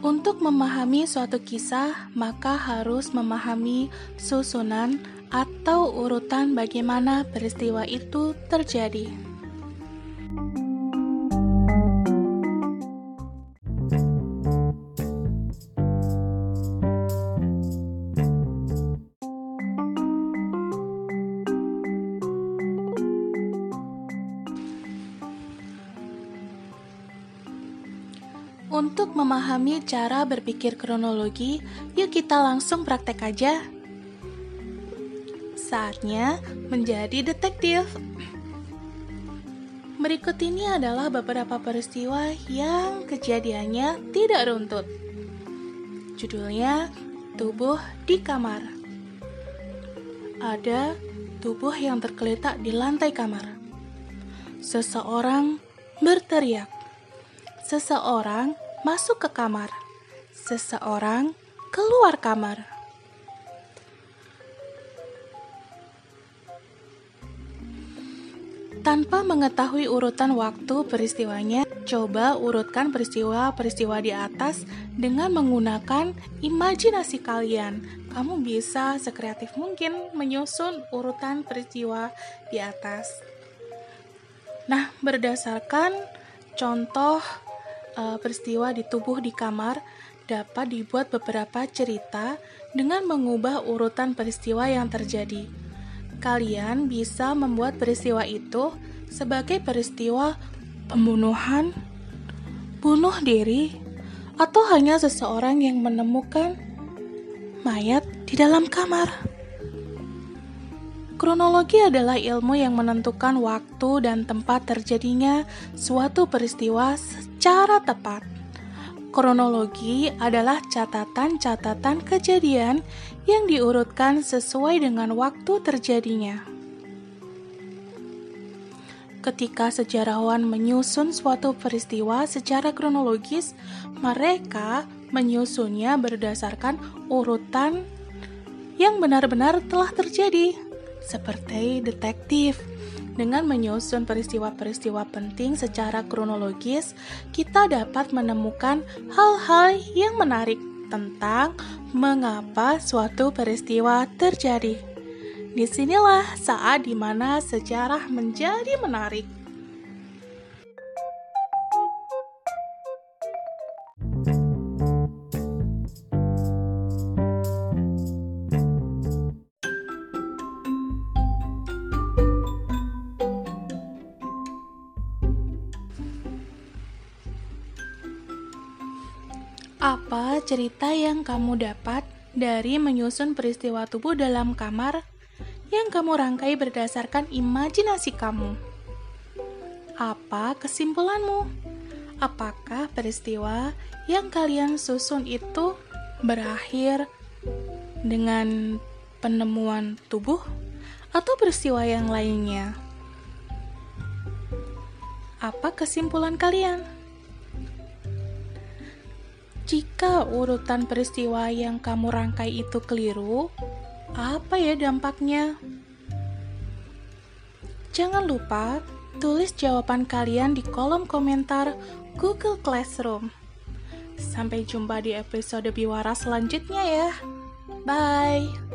Untuk memahami suatu kisah, maka harus memahami susunan atau urutan bagaimana peristiwa itu terjadi. Untuk memahami cara berpikir kronologi, yuk kita langsung praktek aja. Saatnya menjadi detektif. Berikut ini adalah beberapa peristiwa yang kejadiannya tidak runtut. Judulnya Tubuh di Kamar. Ada tubuh yang tergeletak di lantai kamar. Seseorang berteriak Seseorang masuk ke kamar. Seseorang keluar kamar. Tanpa mengetahui urutan waktu peristiwanya, coba urutkan peristiwa-peristiwa di atas dengan menggunakan imajinasi kalian. Kamu bisa sekreatif mungkin menyusun urutan peristiwa di atas. Nah, berdasarkan contoh uh, peristiwa di tubuh di kamar dapat dibuat beberapa cerita dengan mengubah urutan peristiwa yang terjadi. Kalian bisa membuat peristiwa itu sebagai peristiwa pembunuhan, bunuh diri, atau hanya seseorang yang menemukan mayat di dalam kamar. Kronologi adalah ilmu yang menentukan waktu dan tempat terjadinya suatu peristiwa secara tepat. Kronologi adalah catatan-catatan kejadian yang diurutkan sesuai dengan waktu terjadinya. Ketika sejarawan menyusun suatu peristiwa secara kronologis, mereka menyusunnya berdasarkan urutan yang benar-benar telah terjadi seperti detektif. Dengan menyusun peristiwa-peristiwa penting secara kronologis, kita dapat menemukan hal-hal yang menarik tentang mengapa suatu peristiwa terjadi. Di sinilah saat di mana sejarah menjadi menarik. Apa cerita yang kamu dapat dari menyusun peristiwa tubuh dalam kamar yang kamu rangkai berdasarkan imajinasi kamu? Apa kesimpulanmu? Apakah peristiwa yang kalian susun itu berakhir dengan penemuan tubuh atau peristiwa yang lainnya? Apa kesimpulan kalian? Jika urutan peristiwa yang kamu rangkai itu keliru, apa ya dampaknya? Jangan lupa tulis jawaban kalian di kolom komentar Google Classroom. Sampai jumpa di episode Biwara selanjutnya ya. Bye.